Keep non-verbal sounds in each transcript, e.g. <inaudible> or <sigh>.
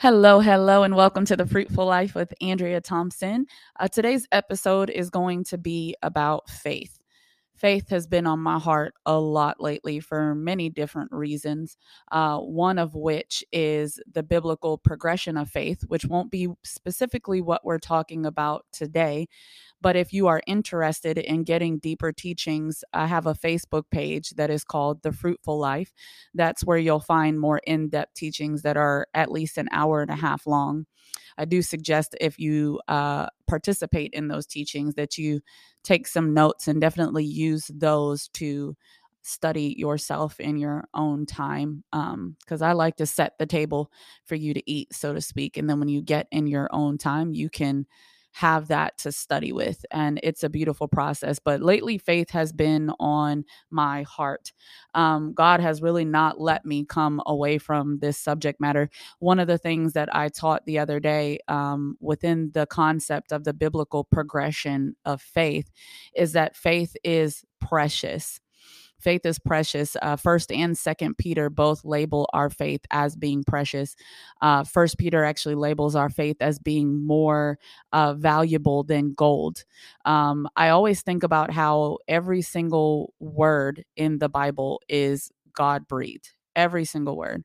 Hello, hello, and welcome to the Fruitful Life with Andrea Thompson. Uh, today's episode is going to be about faith. Faith has been on my heart a lot lately for many different reasons. Uh, one of which is the biblical progression of faith, which won't be specifically what we're talking about today, but if you are interested in getting deeper teachings, I have a Facebook page that is called The Fruitful Life. That's where you'll find more in depth teachings that are at least an hour and a half long. I do suggest if you uh, participate in those teachings that you take some notes and definitely use those to study yourself in your own time because um, i like to set the table for you to eat so to speak and then when you get in your own time you can have that to study with. And it's a beautiful process. But lately, faith has been on my heart. Um, God has really not let me come away from this subject matter. One of the things that I taught the other day um, within the concept of the biblical progression of faith is that faith is precious faith is precious. Uh, first and second peter both label our faith as being precious. Uh, first peter actually labels our faith as being more uh, valuable than gold. Um, i always think about how every single word in the bible is god breathed every single word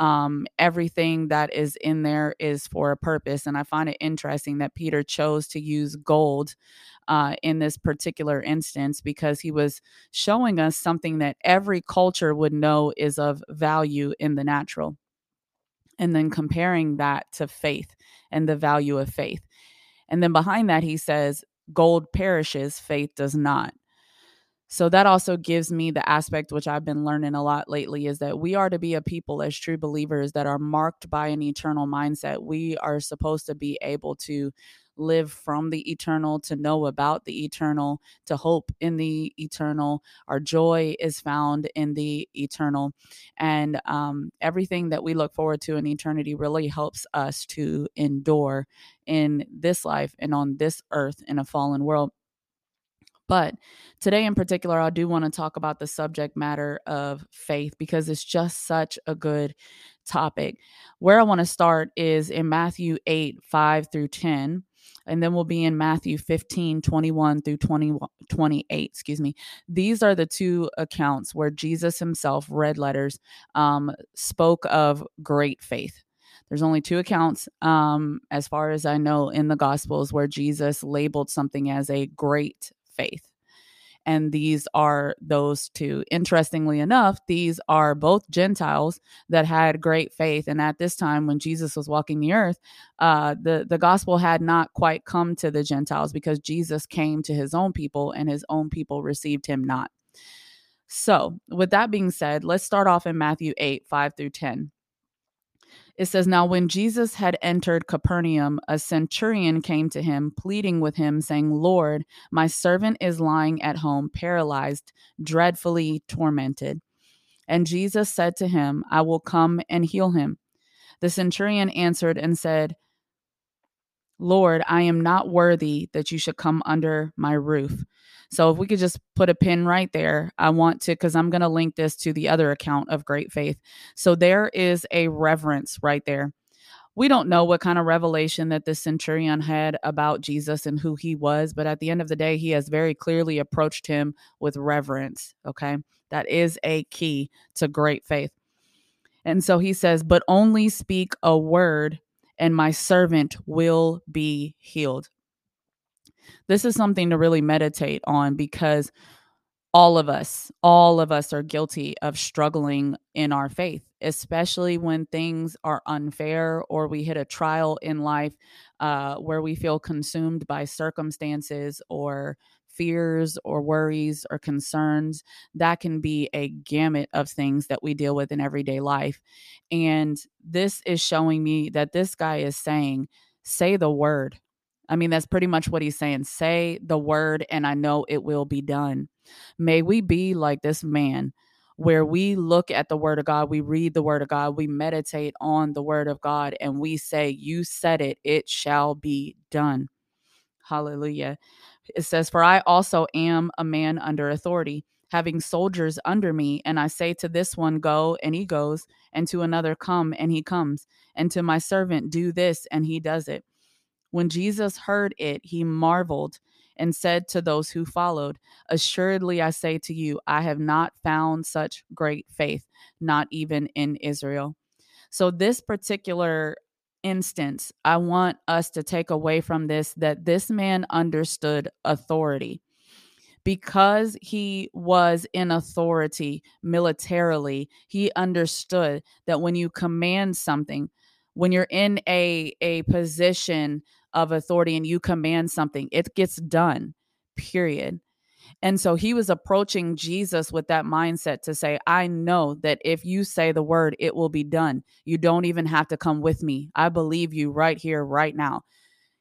um, everything that is in there is for a purpose. And I find it interesting that Peter chose to use gold uh, in this particular instance because he was showing us something that every culture would know is of value in the natural. And then comparing that to faith and the value of faith. And then behind that, he says, gold perishes, faith does not. So that also gives me the aspect which I've been learning a lot lately is that we are to be a people as true believers that are marked by an eternal mindset. We are supposed to be able to live from the eternal, to know about the eternal, to hope in the eternal. Our joy is found in the eternal. And um, everything that we look forward to in eternity really helps us to endure in this life and on this earth in a fallen world. But today, in particular, I do want to talk about the subject matter of faith because it's just such a good topic. Where I want to start is in Matthew 8, 5 through 10. And then we'll be in Matthew 15, 21 through 20, 28. Excuse me. These are the two accounts where Jesus himself, red letters, um, spoke of great faith. There's only two accounts, um, as far as I know, in the Gospels where Jesus labeled something as a great faith. And these are those two. Interestingly enough, these are both Gentiles that had great faith. And at this time, when Jesus was walking the earth, uh, the, the gospel had not quite come to the Gentiles because Jesus came to his own people and his own people received him not. So, with that being said, let's start off in Matthew 8 5 through 10. It says, Now when Jesus had entered Capernaum, a centurion came to him, pleading with him, saying, Lord, my servant is lying at home, paralyzed, dreadfully tormented. And Jesus said to him, I will come and heal him. The centurion answered and said, Lord, I am not worthy that you should come under my roof. So if we could just put a pin right there, I want to, because I'm going to link this to the other account of great faith. So there is a reverence right there. We don't know what kind of revelation that this centurion had about Jesus and who he was, but at the end of the day, he has very clearly approached him with reverence. Okay. That is a key to great faith. And so he says, But only speak a word, and my servant will be healed this is something to really meditate on because all of us, all of us are guilty of struggling in our faith, especially when things are unfair or we hit a trial in life uh, where we feel consumed by circumstances or fears or worries or concerns. That can be a gamut of things that we deal with in everyday life. And this is showing me that this guy is saying, say the word I mean, that's pretty much what he's saying. Say the word, and I know it will be done. May we be like this man, where we look at the word of God, we read the word of God, we meditate on the word of God, and we say, You said it, it shall be done. Hallelujah. It says, For I also am a man under authority having soldiers under me, and I say to this one, Go, and he goes, and to another, Come, and he comes, and to my servant, Do this, and he does it. When Jesus heard it, he marveled and said to those who followed, Assuredly, I say to you, I have not found such great faith, not even in Israel. So, this particular instance, I want us to take away from this that this man understood authority because he was in authority militarily he understood that when you command something when you're in a a position of authority and you command something it gets done period and so he was approaching Jesus with that mindset to say, I know that if you say the word, it will be done. You don't even have to come with me. I believe you right here, right now.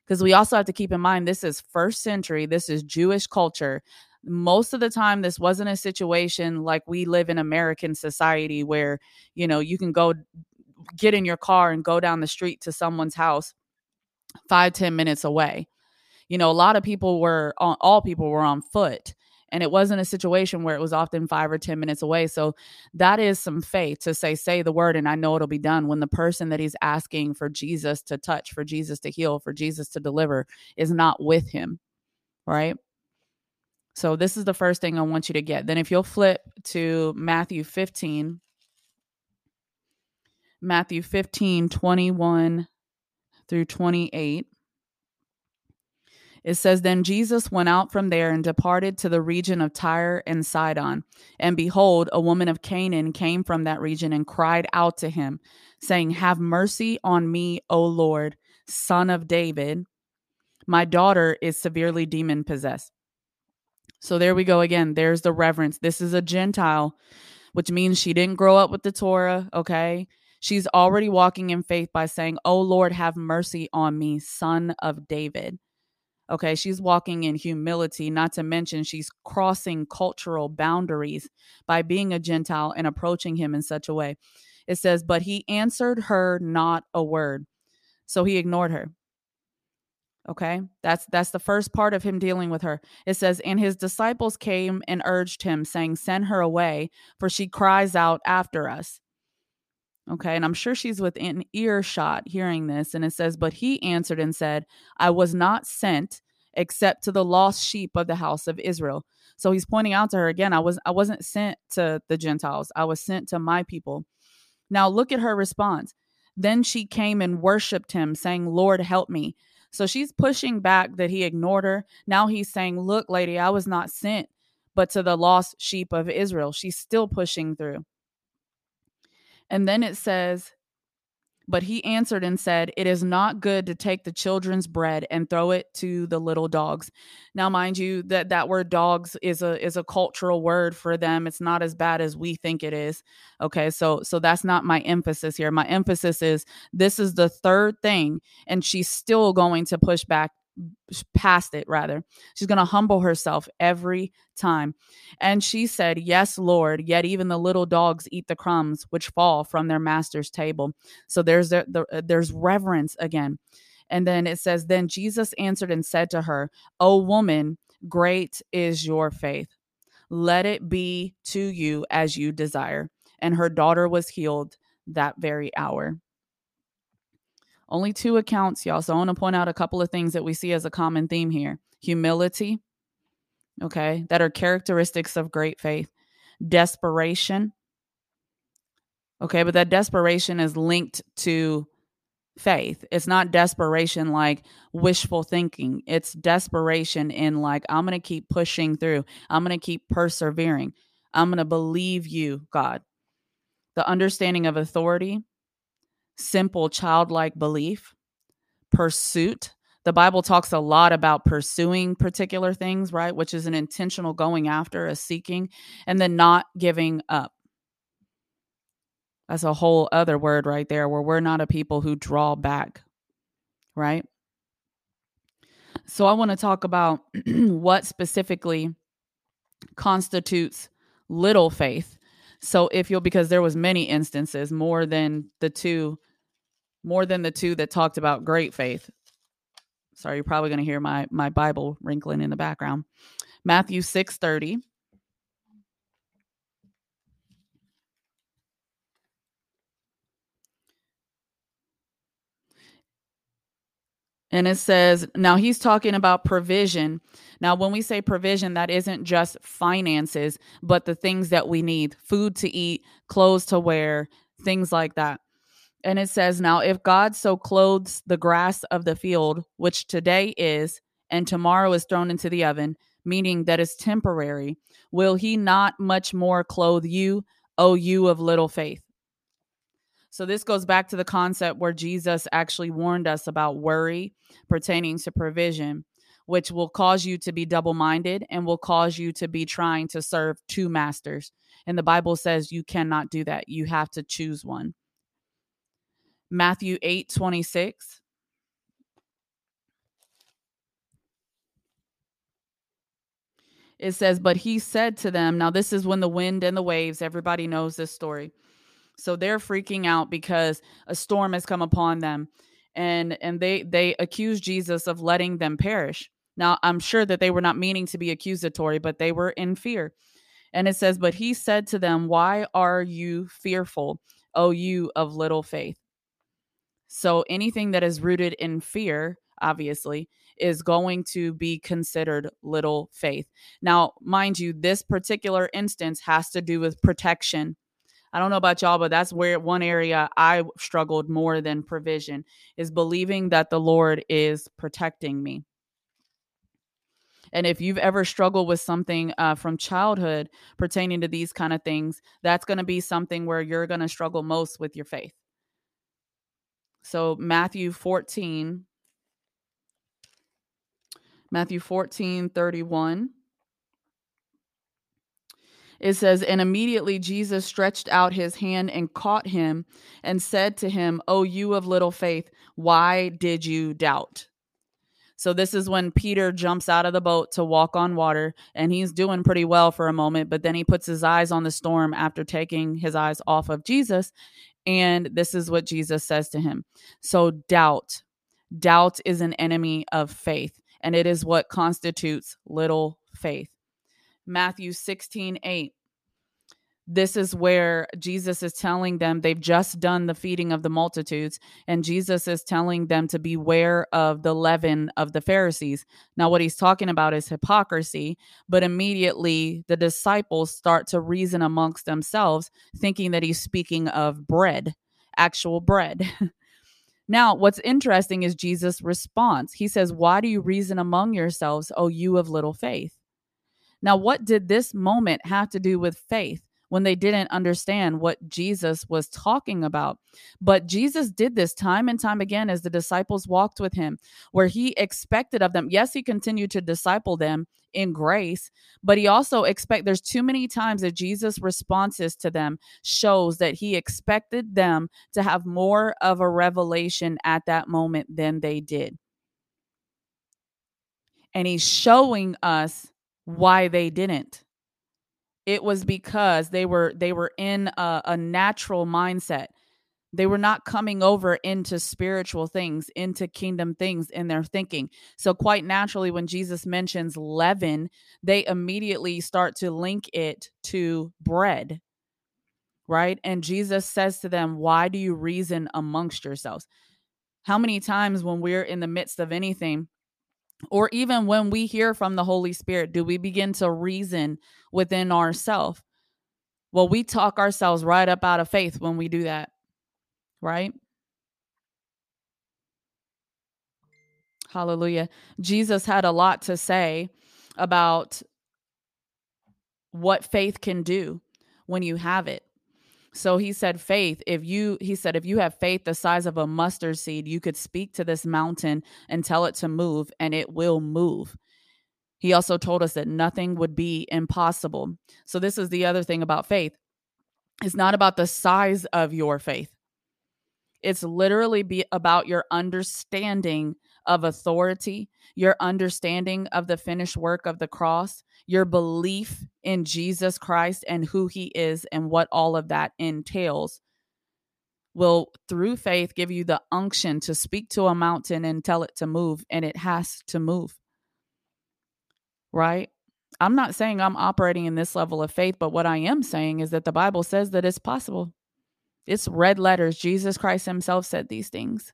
Because we also have to keep in mind this is first century, this is Jewish culture most of the time this wasn't a situation like we live in american society where you know you can go get in your car and go down the street to someone's house five ten minutes away. You know a lot of people were on all people were on foot and it wasn't a situation where it was often five or ten minutes away. So that is some faith to say say the word and i know it'll be done. When the person that he's asking for jesus to touch for jesus to heal for jesus to deliver is not with him right? So this is the first thing I want you to get. Then if you'll flip to Matthew 15, Matthew 15, 21 through 28. It says, Then Jesus went out from there and departed to the region of Tyre and Sidon. And behold, a woman of Canaan came from that region and cried out to him, saying, Have mercy on me, O Lord, son of David. My daughter is severely demon possessed. So there we go again. There's the reverence. This is a Gentile, which means she didn't grow up with the Torah, okay? She's already walking in faith by saying, Oh Lord, have mercy on me, son of David. Okay, she's walking in humility, not to mention she's crossing cultural boundaries by being a Gentile and approaching him in such a way. It says, But he answered her not a word. So he ignored her. Okay? That's that's the first part of him dealing with her. It says, "And his disciples came and urged him, saying, "Send her away, for she cries out after us." Okay, and I'm sure she's within earshot hearing this. And it says, But he answered and said, I was not sent except to the lost sheep of the house of Israel. So he's pointing out to her again, I was I wasn't sent to the Gentiles. I was sent to my people. Now look at her response. Then she came and worshiped him, saying, Lord, help me. So she's pushing back that he ignored her. Now he's saying, Look, lady, I was not sent, but to the lost sheep of Israel. She's still pushing through. And then it says, but he answered and said, It is not good to take the children's bread and throw it to the little dogs. Now, mind you, that that word dogs is a is a cultural word for them. It's not as bad as we think it is. Okay, so so that's not my emphasis here. My emphasis is this is the third thing, and she's still going to push back past it rather. She's going to humble herself every time. And she said yes lord yet even the little dogs eat the crumbs which fall from their master's table. So there's the, the, uh, there's reverence again. And then it says then jesus answered and said to her o woman great is your faith. Let it be to you as you desire and her daughter was healed that very hour only two accounts, y'all. So I want to point out a couple of things that we see as a common theme here humility, okay, that are characteristics of great faith, desperation, okay, but that desperation is linked to faith. It's not desperation like wishful thinking, it's desperation in like, I'm going to keep pushing through, I'm going to keep persevering, I'm going to believe you, God. The understanding of authority simple childlike belief, pursuit. The Bible talks a lot about pursuing particular things, right? Which is an intentional going after, a seeking, and then not giving up. That's a whole other word right there where we're not a people who draw back, right? So I want to talk about <clears throat> what specifically constitutes little faith. So if you'll because there was many instances more than the two more than the two that talked about great faith. Sorry, you're probably going to hear my my Bible wrinkling in the background. Matthew 6:30 And it says, now he's talking about provision. Now, when we say provision, that isn't just finances, but the things that we need food to eat, clothes to wear, things like that. And it says, Now, if God so clothes the grass of the field, which today is, and tomorrow is thrown into the oven, meaning that is temporary, will he not much more clothe you, O you of little faith? So, this goes back to the concept where Jesus actually warned us about worry pertaining to provision, which will cause you to be double minded and will cause you to be trying to serve two masters. And the Bible says you cannot do that. You have to choose one. Matthew 8 26. It says, But he said to them, Now, this is when the wind and the waves, everybody knows this story. So they're freaking out because a storm has come upon them. And and they they accuse Jesus of letting them perish. Now, I'm sure that they were not meaning to be accusatory, but they were in fear. And it says, But he said to them, Why are you fearful, O you of little faith? So anything that is rooted in fear, obviously, is going to be considered little faith. Now, mind you, this particular instance has to do with protection. I don't know about y'all, but that's where one area I struggled more than provision is believing that the Lord is protecting me. And if you've ever struggled with something uh, from childhood pertaining to these kind of things, that's going to be something where you're going to struggle most with your faith. So Matthew 14, Matthew 14, 31. It says, And immediately Jesus stretched out his hand and caught him and said to him, O you of little faith, why did you doubt? So this is when Peter jumps out of the boat to walk on water and he's doing pretty well for a moment, but then he puts his eyes on the storm after taking his eyes off of Jesus and this is what Jesus says to him. So, doubt, doubt is an enemy of faith, and it is what constitutes little faith. Matthew 16, 8 this is where Jesus is telling them they've just done the feeding of the multitudes, and Jesus is telling them to beware of the leaven of the Pharisees. Now, what he's talking about is hypocrisy, but immediately the disciples start to reason amongst themselves, thinking that he's speaking of bread, actual bread. <laughs> Now, what's interesting is Jesus' response. He says, Why do you reason among yourselves, O you of little faith? Now, what did this moment have to do with faith? When they didn't understand what Jesus was talking about. But Jesus did this time and time again as the disciples walked with him, where he expected of them. Yes, he continued to disciple them in grace, but he also expect there's too many times that Jesus responses to them shows that he expected them to have more of a revelation at that moment than they did. And he's showing us why they didn't it was because they were they were in a, a natural mindset. They were not coming over into spiritual things into kingdom things in their thinking. So quite naturally when jesus mentions leaven they immediately start to link it to bread right? And jesus says to them why do you reason amongst yourselves? How many times when we're in the midst of anything or even when we hear from the Holy Spirit, do we begin to reason within ourselves? Well, we talk ourselves right up out of faith when we do that, right? Hallelujah. Jesus had a lot to say about what faith can do when you have it. So he said, faith, if you, he said, if you have faith the size of a mustard seed, you could speak to this mountain and tell it to move, and it will move. He also told us that nothing would be impossible. So, this is the other thing about faith it's not about the size of your faith, it's literally be about your understanding of authority, your understanding of the finished work of the cross, your belief in Jesus Christ and who he is and what all of that entails will through faith give you the unction to speak to a mountain and tell it to move and it has to move. Right? I'm not saying i'm operating in this level of faith but what i am saying is that the bible says that it's possible. It's red letters. Jesus christ himself said these things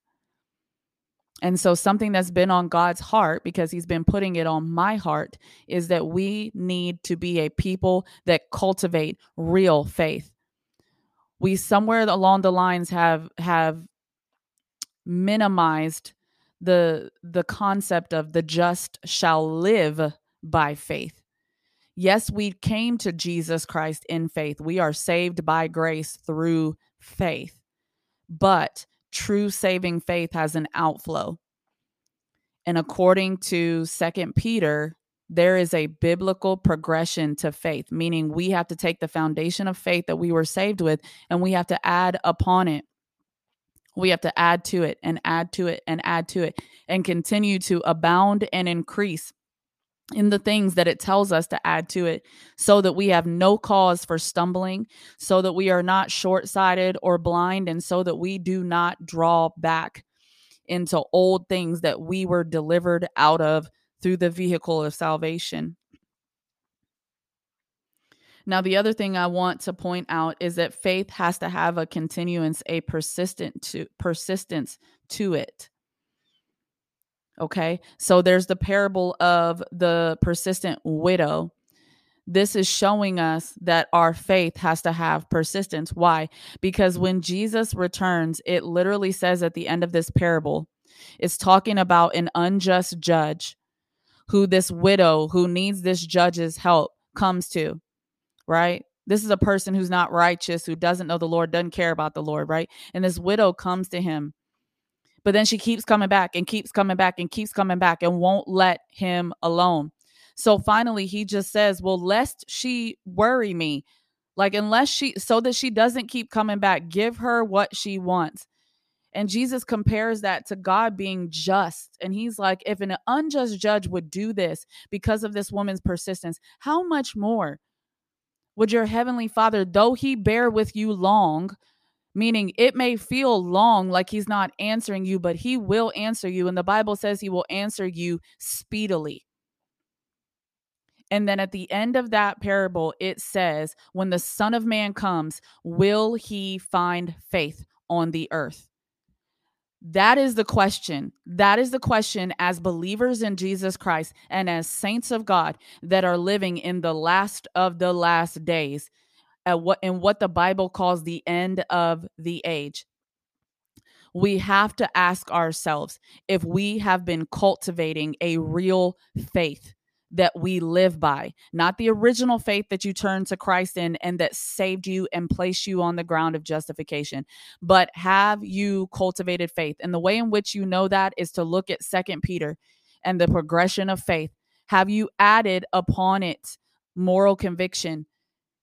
And so, something that's been on God's heart, because He's been putting it on my heart, is that we need to be a people that cultivate real faith. We somewhere along the lines have have minimized the the concept of the just shall live by faith. Yes, we came to Jesus Christ in faith. We are saved by grace through faith. But true saving faith has an outflow. And according to Second Peter, there is a biblical progression to faith, meaning we have to take the foundation of faith that we were saved with and we have to add upon it. We have to add to it and add to it and add to it and continue to abound and increase in the things that it tells us to add to it so that we have no cause for stumbling, so that we are not short sighted or blind, and so that we do not draw back into old things that we were delivered out of through the vehicle of salvation. Now, the other thing I want to point out is that faith has to have a continuance, a persistent to persistence to it. Okay. So there's the parable of the persistent widow. This is showing us that our faith has to have persistence. Why? Because when Jesus returns, it literally says at the end of this parable, it's talking about an unjust judge who this widow who needs this judge's help comes to, right? This is a person who's not righteous, who doesn't know the Lord, doesn't care about the Lord, right? And this widow comes to him but then she keeps coming back and keeps coming back and keeps coming back and won't let him alone. So finally, he just says, Well, lest she worry me, like, unless she, so that she doesn't keep coming back, give her what she wants. And Jesus compares that to God being just. And he's like, if an unjust judge would do this because of this woman's persistence, how much more would your heavenly father, though he bear with you long, meaning it may feel long like he's not answering you, but he will answer you. And the Bible says he will answer you speedily. And then at the end of that parable, it says, When the Son of Man comes, will he find faith on the earth? That is the question. That is the question as believers in Jesus Christ and as saints of God that are living in the last of the last days at what in what the Bible calls the end of the age. We have to ask ourselves if we have been cultivating a real faith that we live by, not the original faith that you turned to Christ in and that saved you and placed you on the ground of justification, but have you cultivated faith? And the way in which you know that is to look at Second Peter and the progression of faith. Have you added upon it moral conviction?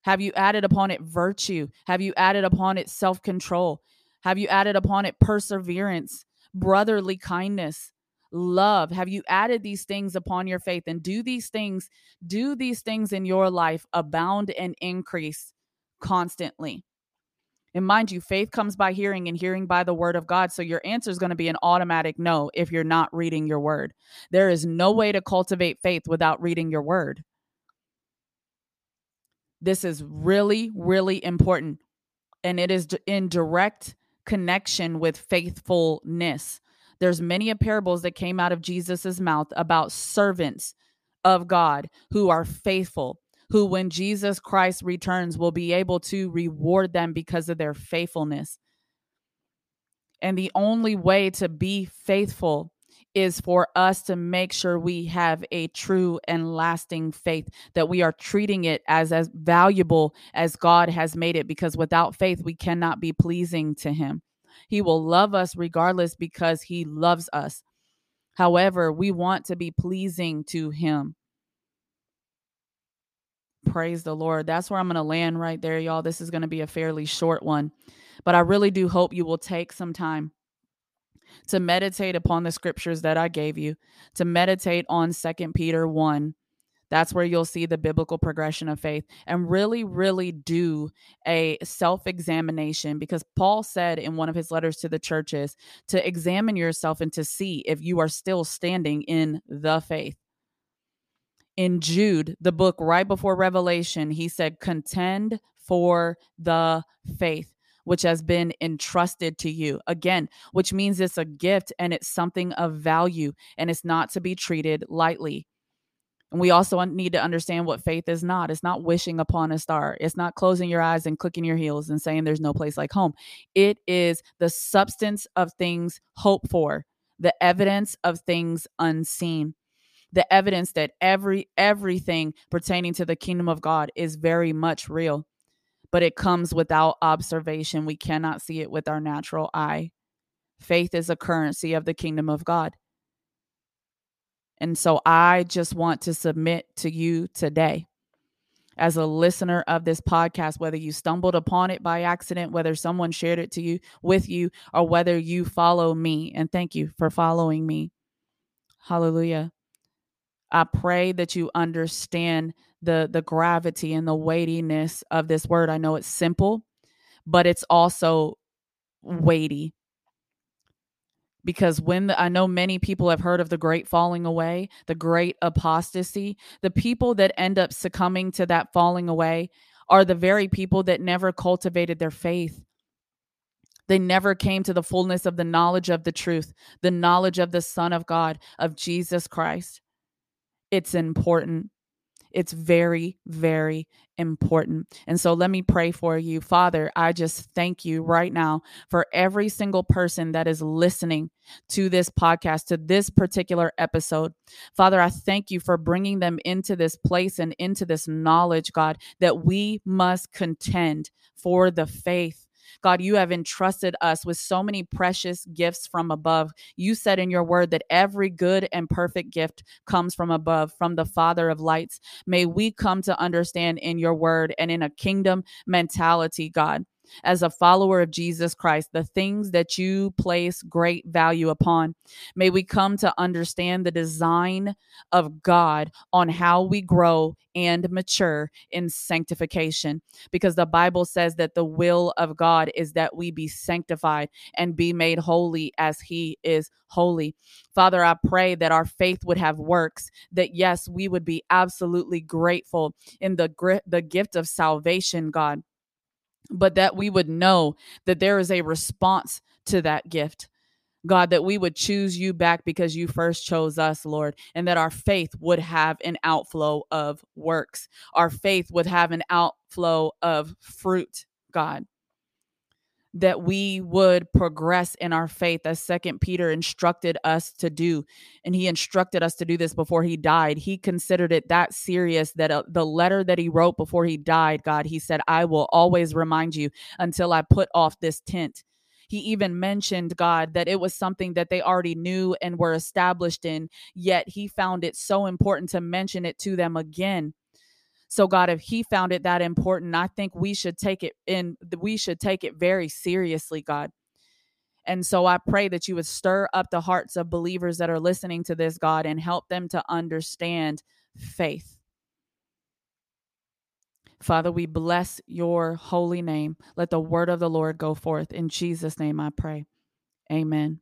Have you added upon it virtue? Have you added upon it self control? Have you added upon it perseverance, brotherly kindness, love? Have you added these things upon your faith? And do these things, do these things in your life abound and increase constantly? And mind you, faith comes by hearing and hearing by the word of God. So your answer is going to be an automatic no if you're not reading your word. There is no way to cultivate faith without reading your word. This is really, really important. And it is in direct connection with faithfulness. There's many a parables that came out of Jesus's mouth about servants of God who are faithful, who when Jesus Christ returns will be able to reward them because of their faithfulness. And the only way to be faithful is for us to make sure we have a true and lasting faith that we are treating it as as valuable as God has made it because without faith we cannot be pleasing to him. He will love us regardless because he loves us. However, we want to be pleasing to him. Praise the Lord. That's where I'm going to land right there, y'all. This is going to be a fairly short one, but I really do hope you will take some time to meditate upon the scriptures that I gave you, to meditate on Second Peter 1. That's where you'll see the biblical progression of faith and really, really do a self examination because Paul said in one of his letters to the churches to examine yourself and to see if you are still standing in the faith. In Jude, the book right before Revelation, he said, Contend for the faith. Which has been entrusted to you. Again, which means it's a gift and it's something of value and it's not to be treated lightly. And we also need to understand what faith is not. It's not wishing upon a star. It's not closing your eyes and clicking your heels and saying there's no place like home. It is the substance of things hoped for, the evidence of things unseen. The evidence that every everything pertaining to the kingdom of God is very much real. But it comes without observation. We cannot see it with our natural eye. Faith is a currency of the kingdom of God. And so I just want to submit to you today as a listener of this podcast, whether you stumbled upon it by accident, whether someone shared it to you with you, or whether you follow me. And thank you for following me. Hallelujah. I pray that you understand the the gravity and the weightiness of this word. I know it's simple, but it's also weighty because when the, I know many people have heard of the great falling away, the great apostasy, the people that end up succumbing to that falling away are the very people that never cultivated their faith. They never came to the fullness of the knowledge of the truth, the knowledge of the Son of God, of Jesus Christ. It's important. It's very, very important. And so let me pray for you. Father, I just thank you right now for every single person that is listening to this podcast, to this particular episode. Father, I thank you for bringing them into this place and into this knowledge, God, that we must contend for the faith God, you have entrusted us with so many precious gifts from above. You said in your word that every good and perfect gift comes from above, from the Father of lights. May we come to understand in your word and in a kingdom mentality, God as a follower of Jesus Christ, the things that you place great value upon. May we come to understand the design of God on how we grow and mature in sanctification because the Bible says that the will of God is that we be sanctified and be made holy as he is holy. Father, I pray that our faith would have works, that yes, we would be absolutely grateful in the the gift of salvation, God but that we would know that there is a response to that gift. God, that we would choose you back because you first chose us, Lord, and that our faith would have an outflow of works. Our faith would have an outflow of fruit, God that we would progress in our faith as second peter instructed us to do. And he instructed us to do this before he died. He considered it that serious that uh, the letter that he wrote before he died god he said i will always remind you until i put off this tent. He even mentioned god that it was something that they already knew and were established in yet he found it so important to mention it to them again so God, if he found it that important, I think we should take it in we should take it very seriously, God. And so I pray that you would stir up the hearts of believers that are listening to this, God, and help them to understand faith. Father, we bless your holy name. Let the word of the Lord go forth. In Jesus' name I pray. Amen.